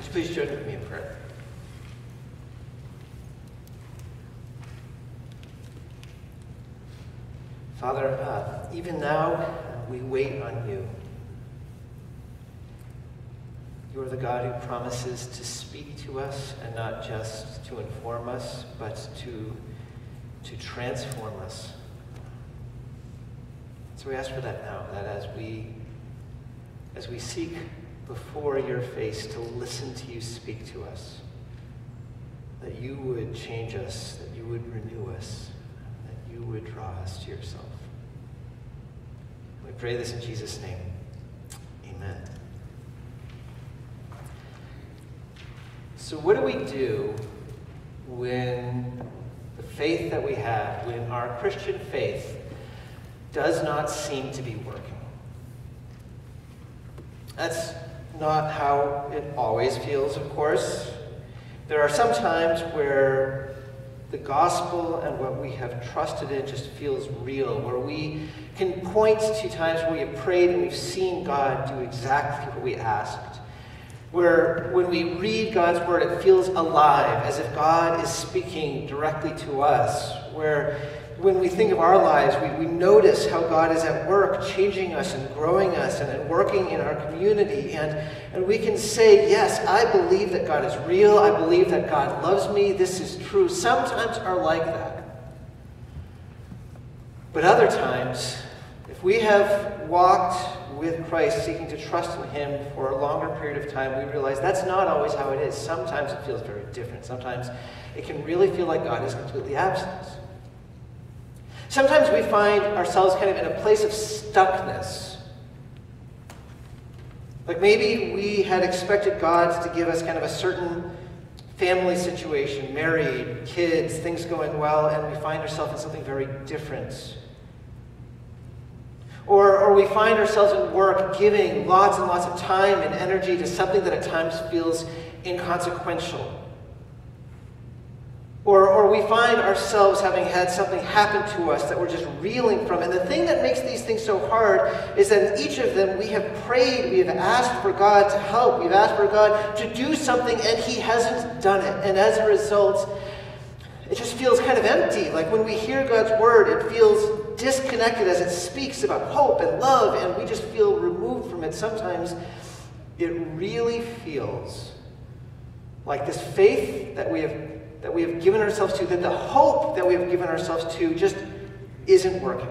Would you please join with me in prayer? Father, uh, even now we wait on you. You are the God who promises to speak to us and not just to inform us, but to, to transform us. So we ask for that now, that as we, as we seek before your face to listen to you speak to us, that you would change us, that you would renew us, that you would draw us to yourself. We pray this in Jesus' name. Amen. So, what do we do when the faith that we have, when our Christian faith does not seem to be working? That's not how it always feels, of course. There are some times where the gospel and what we have trusted in just feels real, where we can point to times where we have prayed and we've seen God do exactly what we asked where when we read God's word, it feels alive, as if God is speaking directly to us, where when we think of our lives, we, we notice how God is at work, changing us and growing us and, and working in our community. And, and we can say, Yes, I believe that God is real. I believe that God loves me. This is true. Sometimes are like that. But other times, if we have walked with Christ, seeking to trust in Him for a longer period of time, we realize that's not always how it is. Sometimes it feels very different. Sometimes it can really feel like God is completely absent. Sometimes we find ourselves kind of in a place of stuckness. Like maybe we had expected God to give us kind of a certain family situation, married, kids, things going well, and we find ourselves in something very different. Or, or we find ourselves in work giving lots and lots of time and energy to something that at times feels inconsequential. Or, or we find ourselves having had something happen to us that we're just reeling from. And the thing that makes these things so hard is that in each of them we have prayed, we have asked for God to help, we've asked for God to do something, and He hasn't done it. And as a result, it just feels kind of empty. Like when we hear God's word, it feels disconnected as it speaks about hope and love, and we just feel removed from it. Sometimes it really feels like this faith that we have that we have given ourselves to, that the hope that we have given ourselves to just isn't working.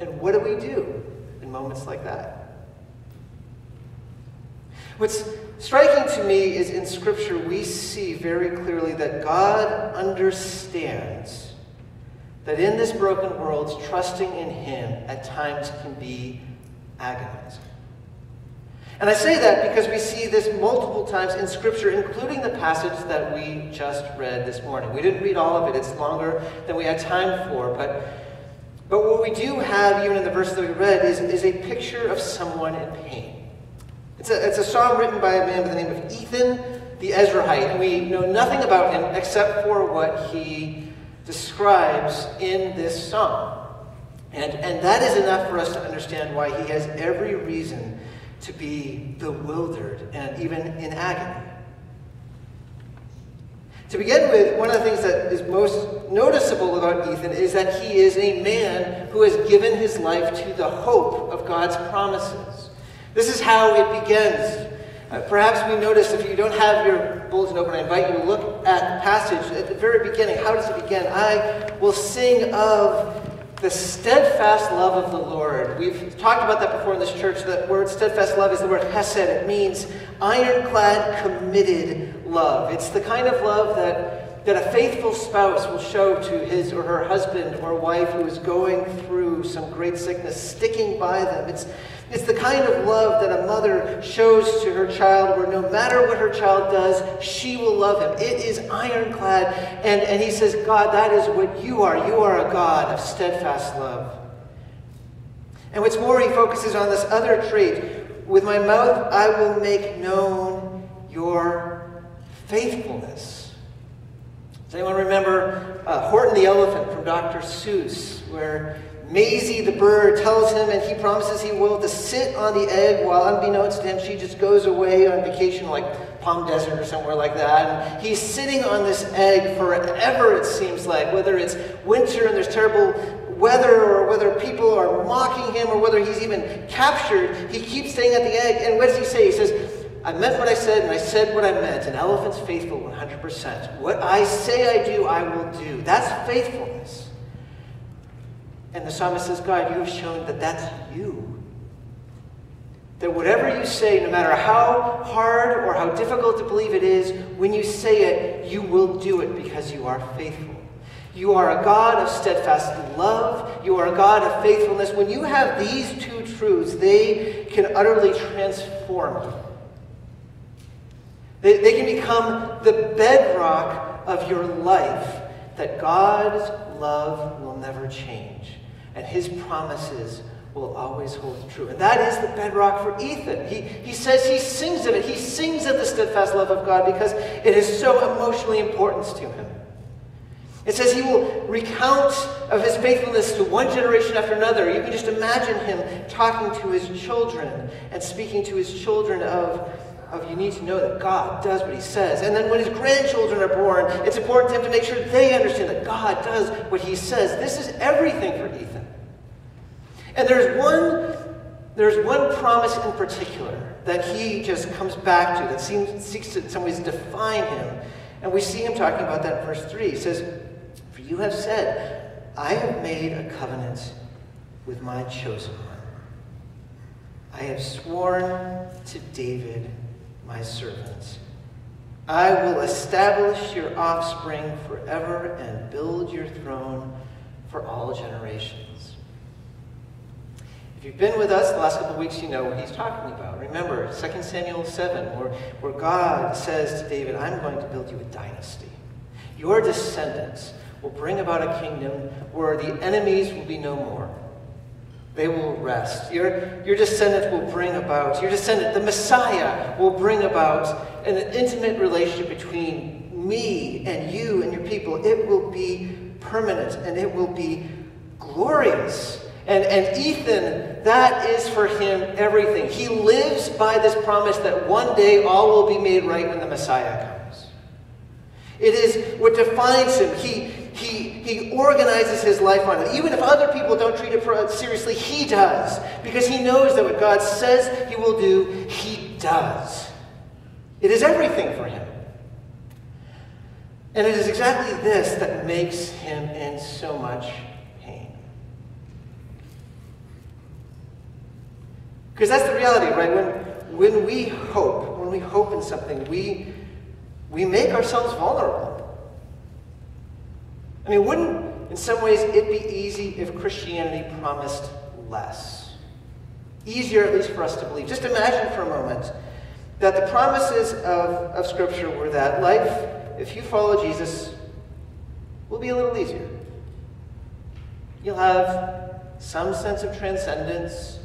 And what do we do in moments like that? What's striking to me is in Scripture, we see very clearly that God understands that in this broken world, trusting in Him at times can be agonizing. And I say that because we see this multiple times in Scripture, including the passage that we just read this morning. We didn't read all of it, it's longer than we had time for, but, but what we do have, even in the verse that we read, is, is a picture of someone in pain. It's a, it's a psalm written by a man by the name of Ethan the Ezrahite, and we know nothing about him except for what he describes in this psalm. And, and that is enough for us to understand why he has every reason to be bewildered and even in agony. To begin with, one of the things that is most noticeable about Ethan is that he is a man who has given his life to the hope of God's promises. This is how it begins uh, perhaps we notice if you don't have your bulletin open, I invite you to look at the passage at the very beginning. How does it begin? I will sing of the steadfast love of the Lord. We've talked about that before in this church. That word steadfast love is the word hesed. It means ironclad, committed love. It's the kind of love that, that a faithful spouse will show to his or her husband or wife who is going through some great sickness, sticking by them. It's it's the kind of love that a mother shows to her child where no matter what her child does, she will love him. It is ironclad. And, and he says, God, that is what you are. You are a God of steadfast love. And what's more, he focuses on this other trait. With my mouth, I will make known your faithfulness. Does anyone remember uh, Horton the elephant from Dr. Seuss, where Mayzie the bird tells him, and he promises he will, to sit on the egg while, unbeknownst to him, she just goes away on vacation, like Palm Desert or somewhere like that. And he's sitting on this egg forever, it seems like, whether it's winter and there's terrible weather or whether people are mocking him or whether he's even captured, he keeps staying at the egg. And what does he say? He says, I meant what I said, and I said what I meant. An elephant's faithful 100%. What I say I do, I will do. That's faithfulness. And the psalmist says, God, you have shown that that's you. That whatever you say, no matter how hard or how difficult to believe it is, when you say it, you will do it because you are faithful. You are a God of steadfast love. You are a God of faithfulness. When you have these two truths, they can utterly transform you. They, they can become the bedrock of your life that God's love will never change and his promises will always hold true. And that is the bedrock for Ethan. He, he says he sings of it. He sings of the steadfast love of God because it is so emotionally important to him. It says he will recount of his faithfulness to one generation after another. You can just imagine him talking to his children and speaking to his children of of you need to know that God does what he says. And then when his grandchildren are born, it's important to him to make sure they understand that God does what he says. This is everything for Ethan. And there's one, there's one promise in particular that he just comes back to that seems, seeks to in some ways define him. And we see him talking about that in verse 3. He says, For you have said, I have made a covenant with my chosen one. I have sworn to David my servants. I will establish your offspring forever and build your throne for all generations. If you've been with us the last couple of weeks, you know what he's talking about. Remember 2 Samuel 7, where, where God says to David, I'm going to build you a dynasty. Your descendants will bring about a kingdom where the enemies will be no more. They will rest. Your, your descendants will bring about, your descendant, the Messiah, will bring about an intimate relationship between me and you and your people. It will be permanent and it will be glorious. And, and Ethan, that is for him everything. He lives by this promise that one day all will be made right when the Messiah comes. It is what defines him. He, he, he organizes his life on it. Even if other people don't treat it uh, seriously, he does. Because he knows that what God says he will do, he does. It is everything for him. And it is exactly this that makes him in so much pain. Because that's the reality, right? When, when we hope, when we hope in something, we, we make ourselves vulnerable. I mean, wouldn't, in some ways, it be easy if Christianity promised less? Easier, at least, for us to believe. Just imagine for a moment that the promises of, of Scripture were that life, if you follow Jesus, will be a little easier. You'll have some sense of transcendence,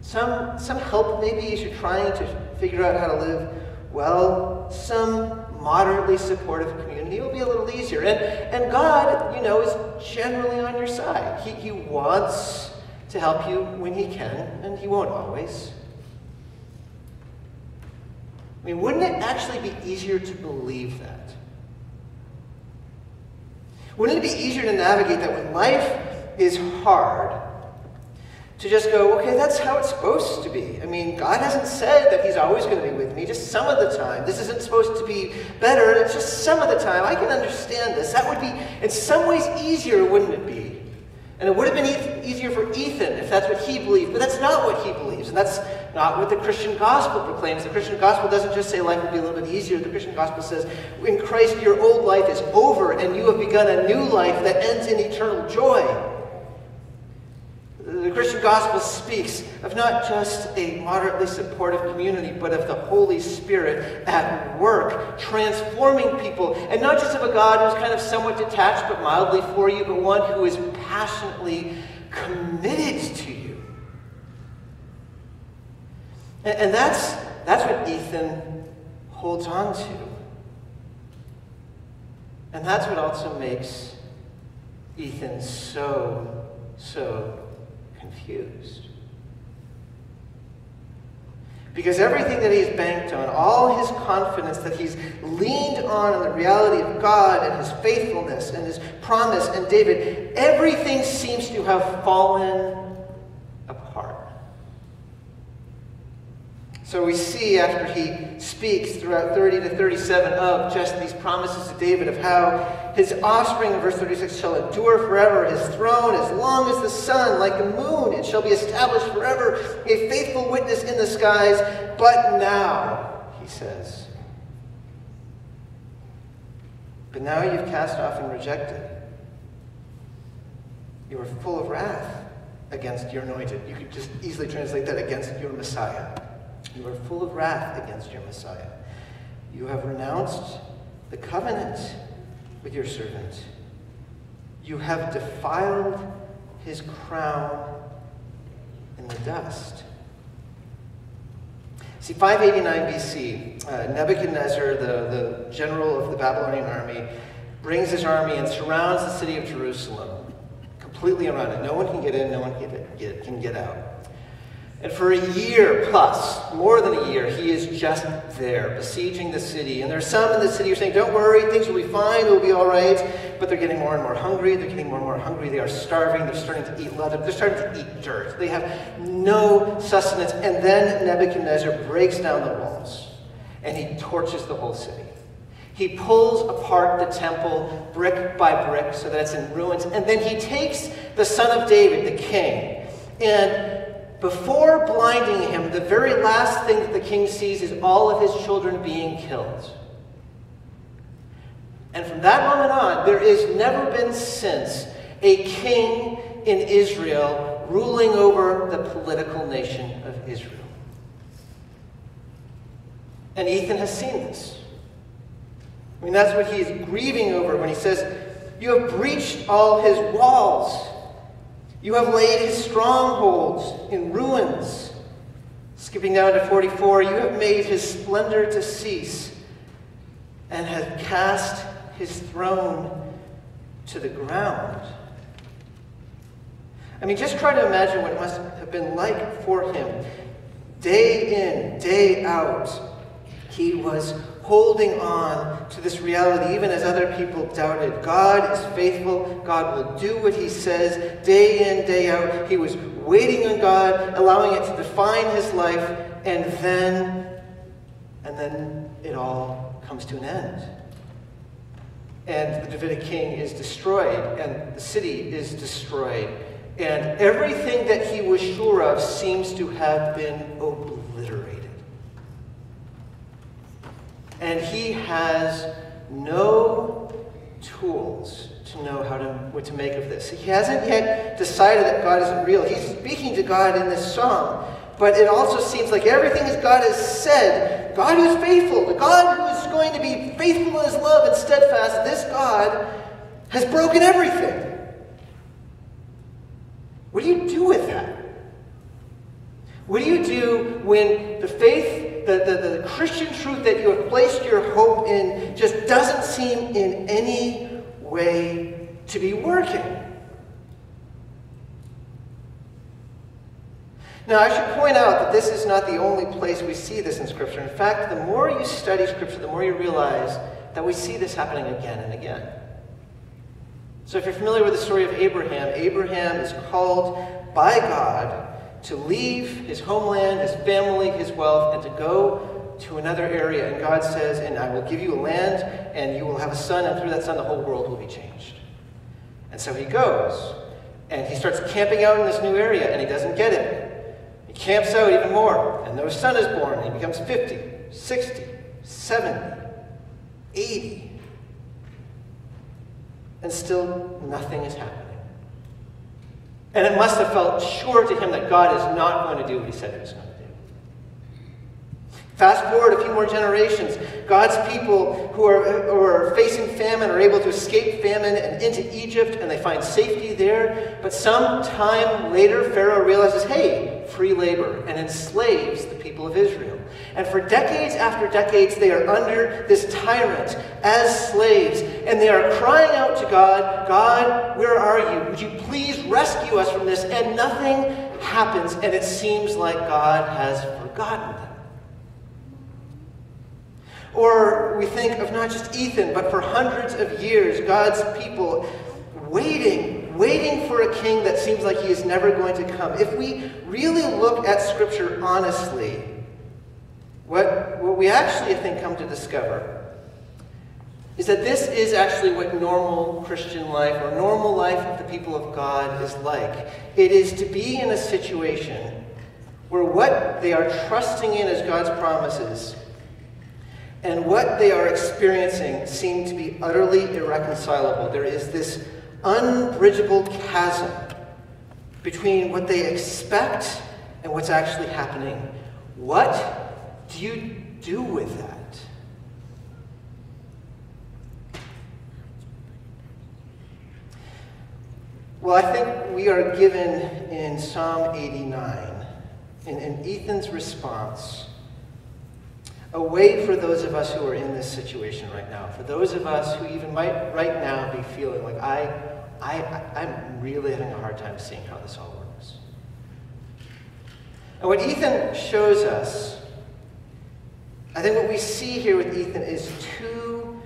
some, some help maybe as you're trying to figure out how to live well, some moderately supportive community, it'll be a little easier. And, and God, you know, is generally on your side. He, he wants to help you when He can, and He won't always. I mean, wouldn't it actually be easier to believe that? Wouldn't it be easier to navigate that when life is hard, to just go, okay, that's how it's supposed to be. I mean, God hasn't said that He's always going to be with me, just some of the time. This isn't supposed to be better, and it's just some of the time. I can understand this. That would be, in some ways, easier, wouldn't it be? And it would have been e- easier for Ethan if that's what he believed, but that's not what he believes. And that's not what the Christian gospel proclaims. The Christian gospel doesn't just say life will be a little bit easier. The Christian gospel says, in Christ, your old life is over, and you have begun a new life that ends in eternal joy. The Christian gospel speaks of not just a moderately supportive community, but of the Holy Spirit at work, transforming people. And not just of a God who's kind of somewhat detached but mildly for you, but one who is passionately committed to you. And, and that's, that's what Ethan holds on to. And that's what also makes Ethan so so confused? Because everything that he's banked on, all his confidence that he's leaned on in the reality of God and his faithfulness and his promise and David, everything seems to have fallen apart. So we see after he speaks throughout 30 to 37 of just these promises to David of how his offspring in verse 36 shall endure forever, his throne as long as the sun, like the moon, it shall be established forever, a faithful witness in the skies. But now, he says, but now you've cast off and rejected. You are full of wrath against your anointed. You could just easily translate that against your Messiah. You are full of wrath against your Messiah. You have renounced the covenant with your servant. You have defiled his crown in the dust. See, 589 BC, uh, Nebuchadnezzar, the, the general of the Babylonian army, brings his army and surrounds the city of Jerusalem, completely around it. No one can get in, no one can get, can get out. And for a year plus, more than a year, he is just there, besieging the city. And there's some in the city who are saying, Don't worry, things will be fine, it will be all right. But they're getting more and more hungry, they're getting more and more hungry, they are starving, they're starting to eat leather, they're starting to eat dirt. They have no sustenance. And then Nebuchadnezzar breaks down the walls and he torches the whole city. He pulls apart the temple brick by brick so that it's in ruins. And then he takes the son of David, the king, and before blinding him, the very last thing that the king sees is all of his children being killed. And from that moment on, there has never been since a king in Israel ruling over the political nation of Israel. And Ethan has seen this. I mean, that's what he is grieving over when he says, You have breached all his walls. You have laid his strongholds in ruins. Skipping down to 44, you have made his splendor to cease and have cast his throne to the ground. I mean, just try to imagine what it must have been like for him. Day in, day out, he was holding on to this reality, even as other people doubted. God is faithful. God will do what He says day in, day out. He was waiting on God, allowing it to define his life, and then, and then it all comes to an end. And the Davidic king is destroyed, and the city is destroyed. And everything that he was sure of seems to have been obliterated. And he has no tools to know how to, what to make of this. He hasn't yet decided that God isn't real. He's speaking to God in this song. But it also seems like everything that God has said, God who is faithful, the God who is going to be faithful in his love and steadfast, this God has broken everything. What do you do with that? What do you do when the faith the, the, the Christian truth that you have placed your hope in just doesn't seem in any way to be working. Now, I should point out that this is not the only place we see this in Scripture. In fact, the more you study Scripture, the more you realize that we see this happening again and again. So, if you're familiar with the story of Abraham, Abraham is called by God to leave his homeland, his family, his wealth, and to go to another area. And God says, And I will give you a land, and you will have a son, and through that son, the whole world will be changed. And so he goes, and he starts camping out in this new area, and he doesn't get it. He camps out even more, and no son is born, and he becomes 50, 60, 70, 80. And still nothing is happening. And it must have felt sure to him that God is not going to do what he said he was going to do. Fast forward a few more generations, God's people who are, who are facing famine are able to escape famine and into Egypt, and they find safety there. But some time later, Pharaoh realizes, hey, free labor, and enslaves the people of Israel. And for decades after decades, they are under this tyrant as slaves. And they are crying out to God, God, where are you? Would you please rescue us from this? And nothing happens, and it seems like God has forgotten them. Or we think of not just Ethan, but for hundreds of years, God's people waiting, waiting for a king that seems like he is never going to come. If we really look at Scripture honestly, what, what we actually, I think, come to discover is that this is actually what normal Christian life or normal life of the people of God is like. It is to be in a situation where what they are trusting in as God's promises and what they are experiencing seem to be utterly irreconcilable. There is this unbridgeable chasm between what they expect and what's actually happening. What do you do with that? Well, I think we are given in Psalm 89, in, in Ethan's response, a way for those of us who are in this situation right now, for those of us who even might right now be feeling like, I, I, I'm really having a hard time seeing how this all works. And what Ethan shows us, I think what we see here with Ethan is two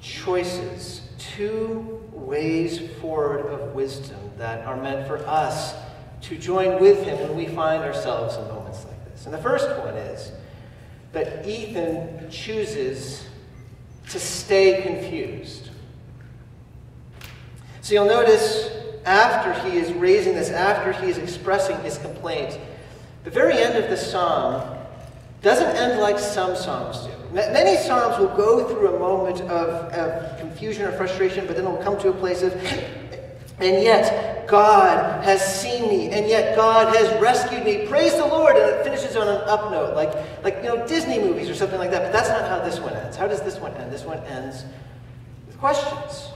choices, two ways forward of wisdom that are meant for us to join with him when we find ourselves in moments like this. And the first one is that Ethan chooses to stay confused. So you'll notice after he is raising this, after he is expressing his complaint, the very end of the psalm doesn't end like some psalms do. Many psalms will go through a moment of, of confusion or frustration, but then it will come to a place of, and yet God has seen me, and yet God has rescued me. Praise the Lord! And it finishes on an up note, like, like you know, Disney movies or something like that. But that's not how this one ends. How does this one end? This one ends with questions.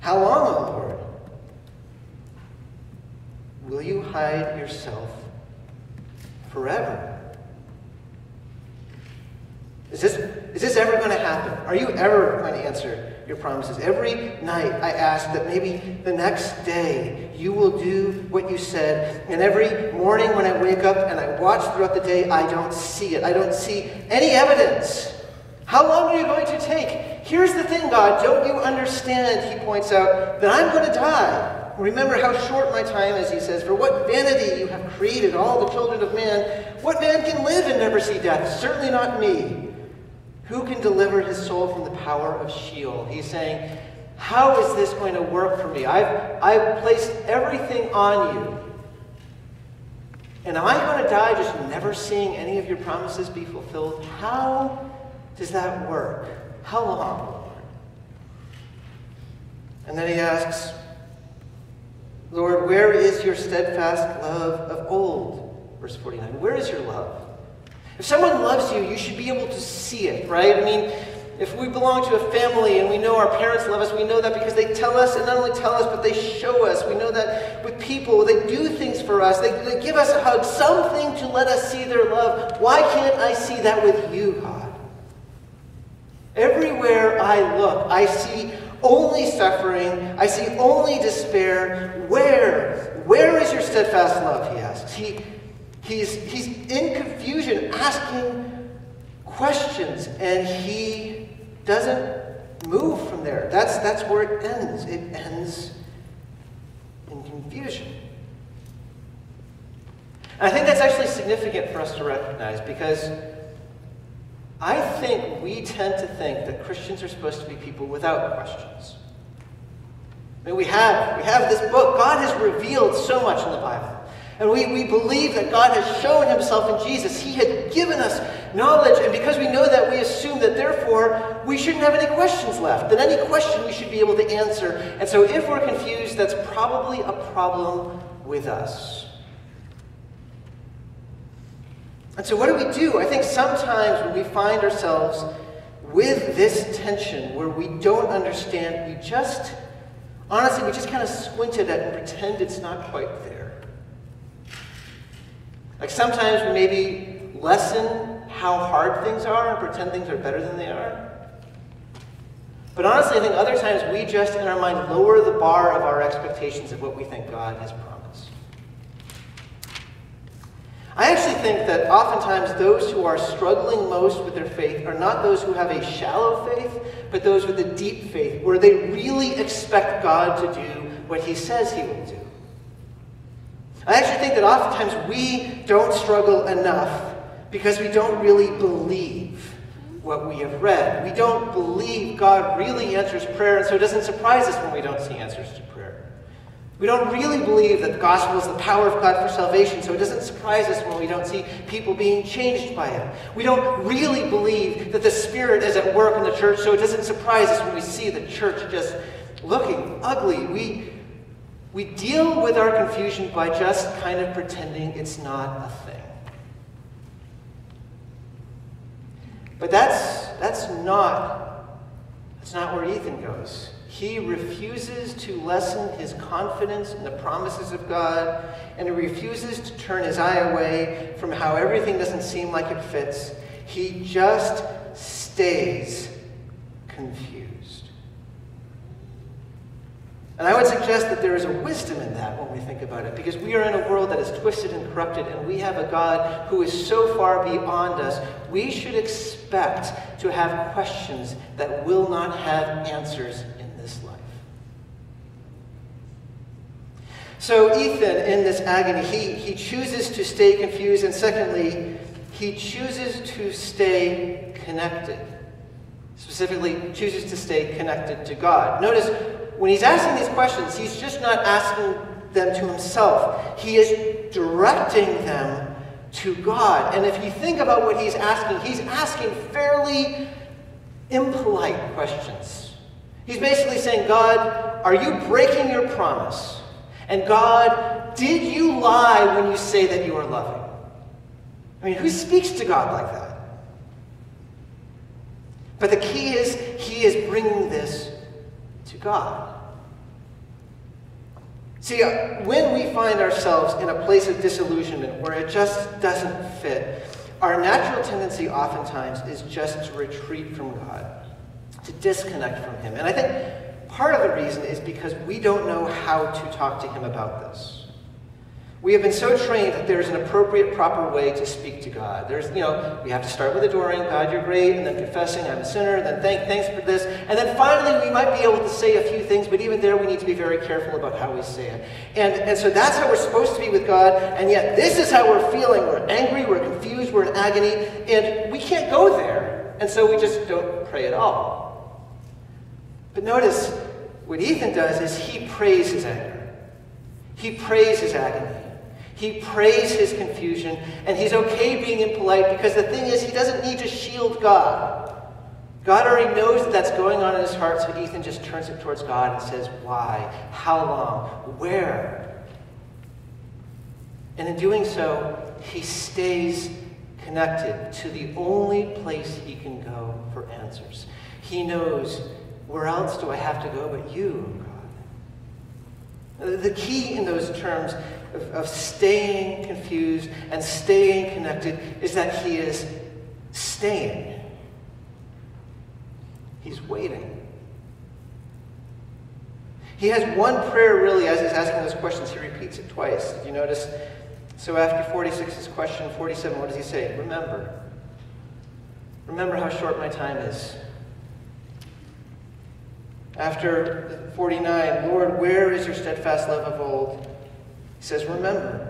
How long, O Lord? Will you hide yourself forever? Is this, is this ever going to happen? Are you ever going to answer your promises? Every night I ask that maybe the next day you will do what you said. And every morning when I wake up and I watch throughout the day, I don't see it. I don't see any evidence. How long are you going to take? Here's the thing, God. Don't you understand, he points out, that I'm going to die. Remember how short my time is, he says. For what vanity you have created all the children of man. What man can live and never see death? Certainly not me. Who can deliver his soul from the power of Sheol? He's saying, How is this going to work for me? I've, I've placed everything on you. And am I going to die just never seeing any of your promises be fulfilled? How does that work? How long, Lord? And then he asks, Lord, where is your steadfast love of old? Verse 49. Where is your love? If someone loves you, you should be able to see it, right? I mean, if we belong to a family and we know our parents love us, we know that because they tell us, and not only tell us, but they show us. We know that with people, they do things for us. They, they give us a hug, something to let us see their love. Why can't I see that with you, God? Everywhere I look, I see only suffering. I see only despair. Where? Where is your steadfast love? He asks. He, he's, he's in confusion, asking questions, and he doesn't move from there. That's, that's where it ends. It ends in confusion. I think that's actually significant for us to recognize because I think we tend to think that Christians are supposed to be people without questions. I mean, we have, we have this book. God has revealed so much in the Bible. And we, we believe that God has shown himself in Jesus. He had given us knowledge, and because we know that, we assume that therefore we shouldn't have any questions left. That any question we should be able to answer. And so if we're confused, that's probably a problem with us. And so, what do we do? I think sometimes when we find ourselves with this tension where we don't understand, we just, honestly, we just kind of squint at it and pretend it's not quite there. Like sometimes we maybe lessen how hard things are and pretend things are better than they are. But honestly, I think other times we just, in our mind, lower the bar of our expectations of what we think God has promised. I actually think that oftentimes those who are struggling most with their faith are not those who have a shallow faith, but those with a deep faith, where they really expect God to do what He says He will do. I actually think that oftentimes we don't struggle enough because we don't really believe what we have read. We don't believe God really answers prayer, and so it doesn't surprise us when we don't see answers to prayer. We don't really believe that the gospel is the power of God for salvation, so it doesn't surprise us when we don't see people being changed by it. We don't really believe that the Spirit is at work in the church, so it doesn't surprise us when we see the church just looking ugly. We, we deal with our confusion by just kind of pretending it's not a thing. But that's, that's, not, that's not where Ethan goes. He refuses to lessen his confidence in the promises of God, and he refuses to turn his eye away from how everything doesn't seem like it fits. He just stays confused. And I would suggest that there is a wisdom in that when we think about it, because we are in a world that is twisted and corrupted, and we have a God who is so far beyond us. We should expect to have questions that will not have answers in this life. So, Ethan, in this agony, he, he chooses to stay confused, and secondly, he chooses to stay connected. Specifically, chooses to stay connected to God. Notice when he's asking these questions, he's just not asking them to himself. He is directing them to God. And if you think about what he's asking, he's asking fairly impolite questions. He's basically saying, God, are you breaking your promise? And God, did you lie when you say that you are loving? I mean, who speaks to God like that? But the key is, he is bringing this to God. See, uh, when we find ourselves in a place of disillusionment where it just doesn't fit, our natural tendency oftentimes is just to retreat from God, to disconnect from Him. And I think part of the reason is because we don't know how to talk to Him about this. We have been so trained that there's an appropriate, proper way to speak to God. There's, you know, we have to start with adoring God, you're great, and then confessing I'm a sinner, and then thank, thanks for this, and then finally we might be able to say a few things, but even there we need to be very careful about how we say it. And, and so that's how we're supposed to be with God, and yet this is how we're feeling. We're angry, we're confused, we're in agony, and we can't go there. And so we just don't pray at all. But notice, what Ethan does is he prays his anger. He prays his agony. He prays his confusion, and he's okay being impolite because the thing is, he doesn't need to shield God. God already knows that that's going on in his heart, so Ethan just turns it towards God and says, Why? How long? Where? And in doing so, he stays connected to the only place he can go for answers. He knows, where else do I have to go but you, God? The key in those terms of, of staying confused and staying connected is that he is staying. He's waiting. He has one prayer really as he's asking those questions. He repeats it twice. Did you notice? So after 46 is question 47, what does he say? Remember. Remember how short my time is. After 49, Lord, where is your steadfast love of old? He says, Remember.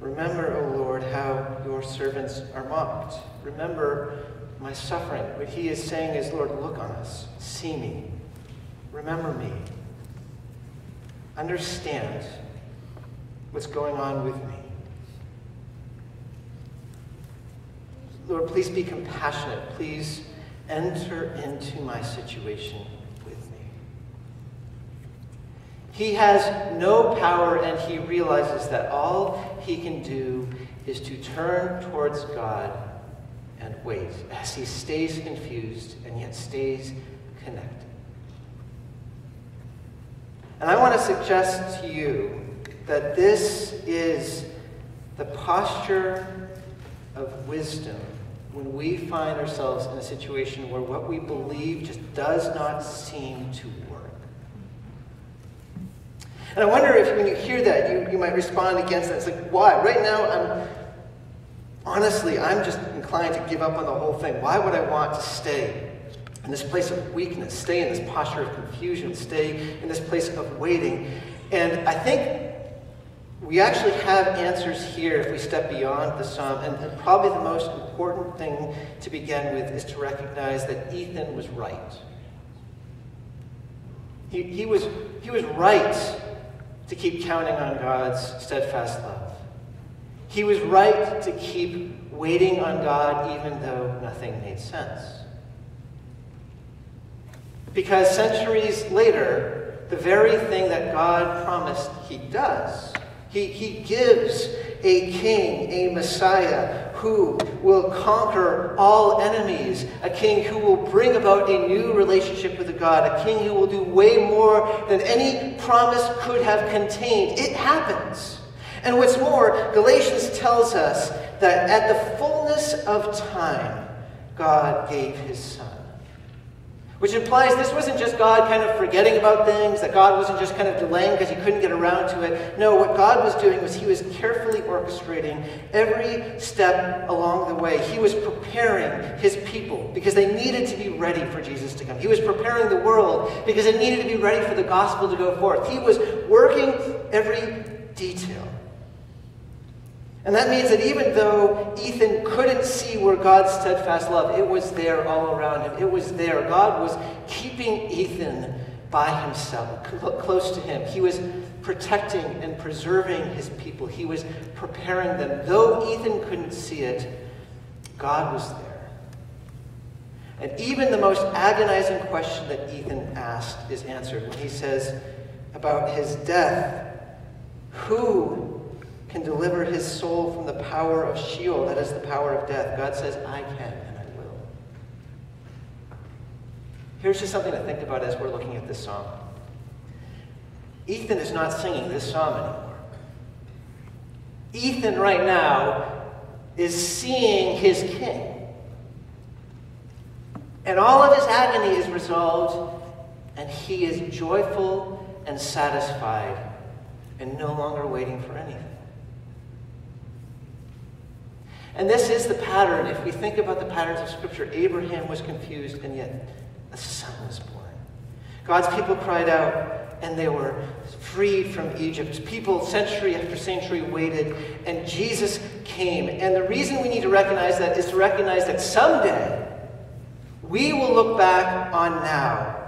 Remember, O Lord, how your servants are mocked. Remember my suffering. What he is saying is, Lord, look on us. See me. Remember me. Understand what's going on with me. Lord, please be compassionate. Please enter into my situation. With me. He has no power, and he realizes that all he can do is to turn towards God and wait as he stays confused and yet stays connected. And I want to suggest to you that this is the posture of wisdom when we find ourselves in a situation where what we believe just does not seem to work. And I wonder if when you hear that, you, you might respond against that. It's like, why? Right now, I'm honestly, I'm just inclined to give up on the whole thing. Why would I want to stay in this place of weakness, stay in this posture of confusion, stay in this place of waiting? And I think we actually have answers here if we step beyond the psalm. And, and probably the most important thing to begin with is to recognize that Ethan was right. He, he, was, he was right to keep counting on God's steadfast love. He was right to keep waiting on God even though nothing made sense. Because centuries later, the very thing that God promised he does he, he gives a king, a Messiah, who will conquer all enemies, a king who will bring about a new relationship with God, a king who will do way more than any promise could have contained. It happens. And what's more, Galatians tells us that at the fullness of time, God gave his son. Which implies this wasn't just God kind of forgetting about things, that God wasn't just kind of delaying because he couldn't get around to it. No, what God was doing was he was carefully orchestrating every step along the way. He was preparing his people because they needed to be ready for Jesus to come. He was preparing the world because it needed to be ready for the gospel to go forth. He was working every detail. And that means that even though Ethan couldn't see where God's steadfast love, it was there all around him. It was there. God was keeping Ethan by himself, close to him. He was protecting and preserving his people. He was preparing them. Though Ethan couldn't see it, God was there. And even the most agonizing question that Ethan asked is answered when he says about his death Who can deliver his soul from the power of Sheol, that is the power of death. God says, I can and I will. Here's just something to think about as we're looking at this psalm. Ethan is not singing this psalm anymore. Ethan, right now, is seeing his king. And all of his agony is resolved, and he is joyful and satisfied and no longer waiting for anything. And this is the pattern. If we think about the patterns of Scripture, Abraham was confused, and yet a son was born. God's people cried out, and they were freed from Egypt. People, century after century, waited, and Jesus came. And the reason we need to recognize that is to recognize that someday we will look back on now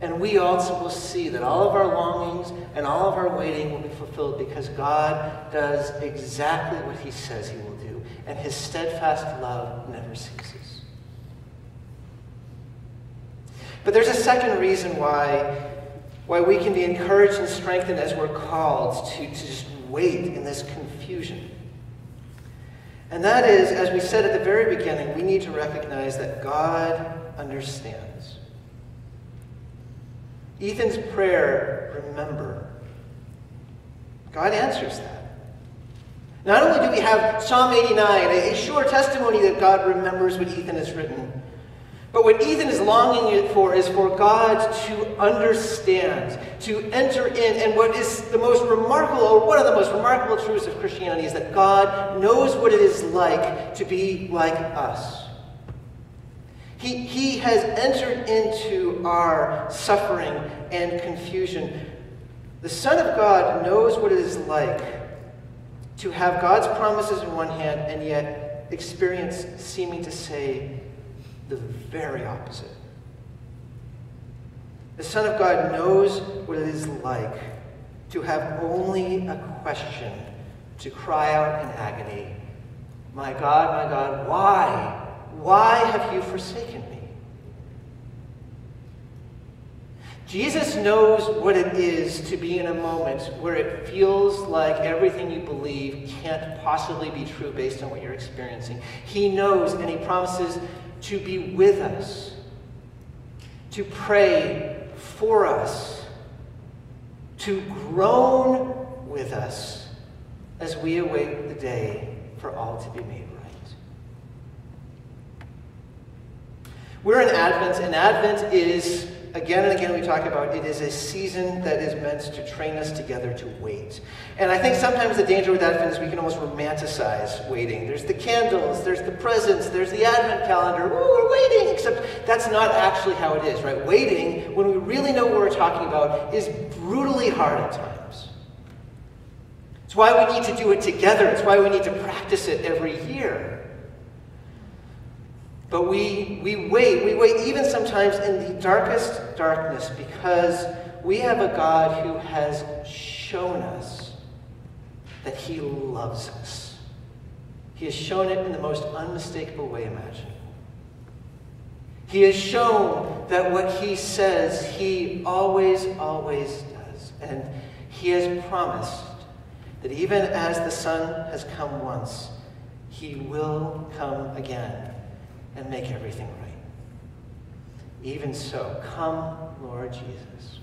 and we also will see that all of our longings and all of our waiting will be fulfilled because God does exactly what He says He will do, and His steadfast love never ceases. But there's a second reason why, why we can be encouraged and strengthened as we're called to, to just wait in this confusion. And that is, as we said at the very beginning, we need to recognize that God understands. Ethan's prayer, remember. God answers that. Not only do we have Psalm 89, a sure testimony that God remembers what Ethan has written, but what Ethan is longing for is for God to understand, to enter in. And what is the most remarkable, or one of the most remarkable truths of Christianity, is that God knows what it is like to be like us. He, he has entered into our suffering and confusion. The Son of God knows what it is like to have God's promises in one hand and yet experience seeming to say the very opposite. The Son of God knows what it is like to have only a question, to cry out in agony, My God, my God, why? Why have you forsaken me? Jesus knows what it is to be in a moment where it feels like everything you believe can't possibly be true based on what you're experiencing. He knows and He promises to be with us, to pray for us, to groan with us as we await the day for all to be made right. We're in Advent, and Advent is, again and again we talk about, it is a season that is meant to train us together to wait. And I think sometimes the danger with Advent is we can almost romanticize waiting. There's the candles, there's the presents, there's the Advent calendar, ooh, we're waiting, except that's not actually how it is, right? Waiting, when we really know what we're talking about, is brutally hard at times. It's why we need to do it together. It's why we need to practice it every year. But we, we wait, we wait even sometimes in the darkest darkness because we have a God who has shown us that He loves us. He has shown it in the most unmistakable way imaginable. He has shown that what He says, He always, always does. And He has promised that even as the Son has come once, He will come again and make everything right. Even so, come, Lord Jesus.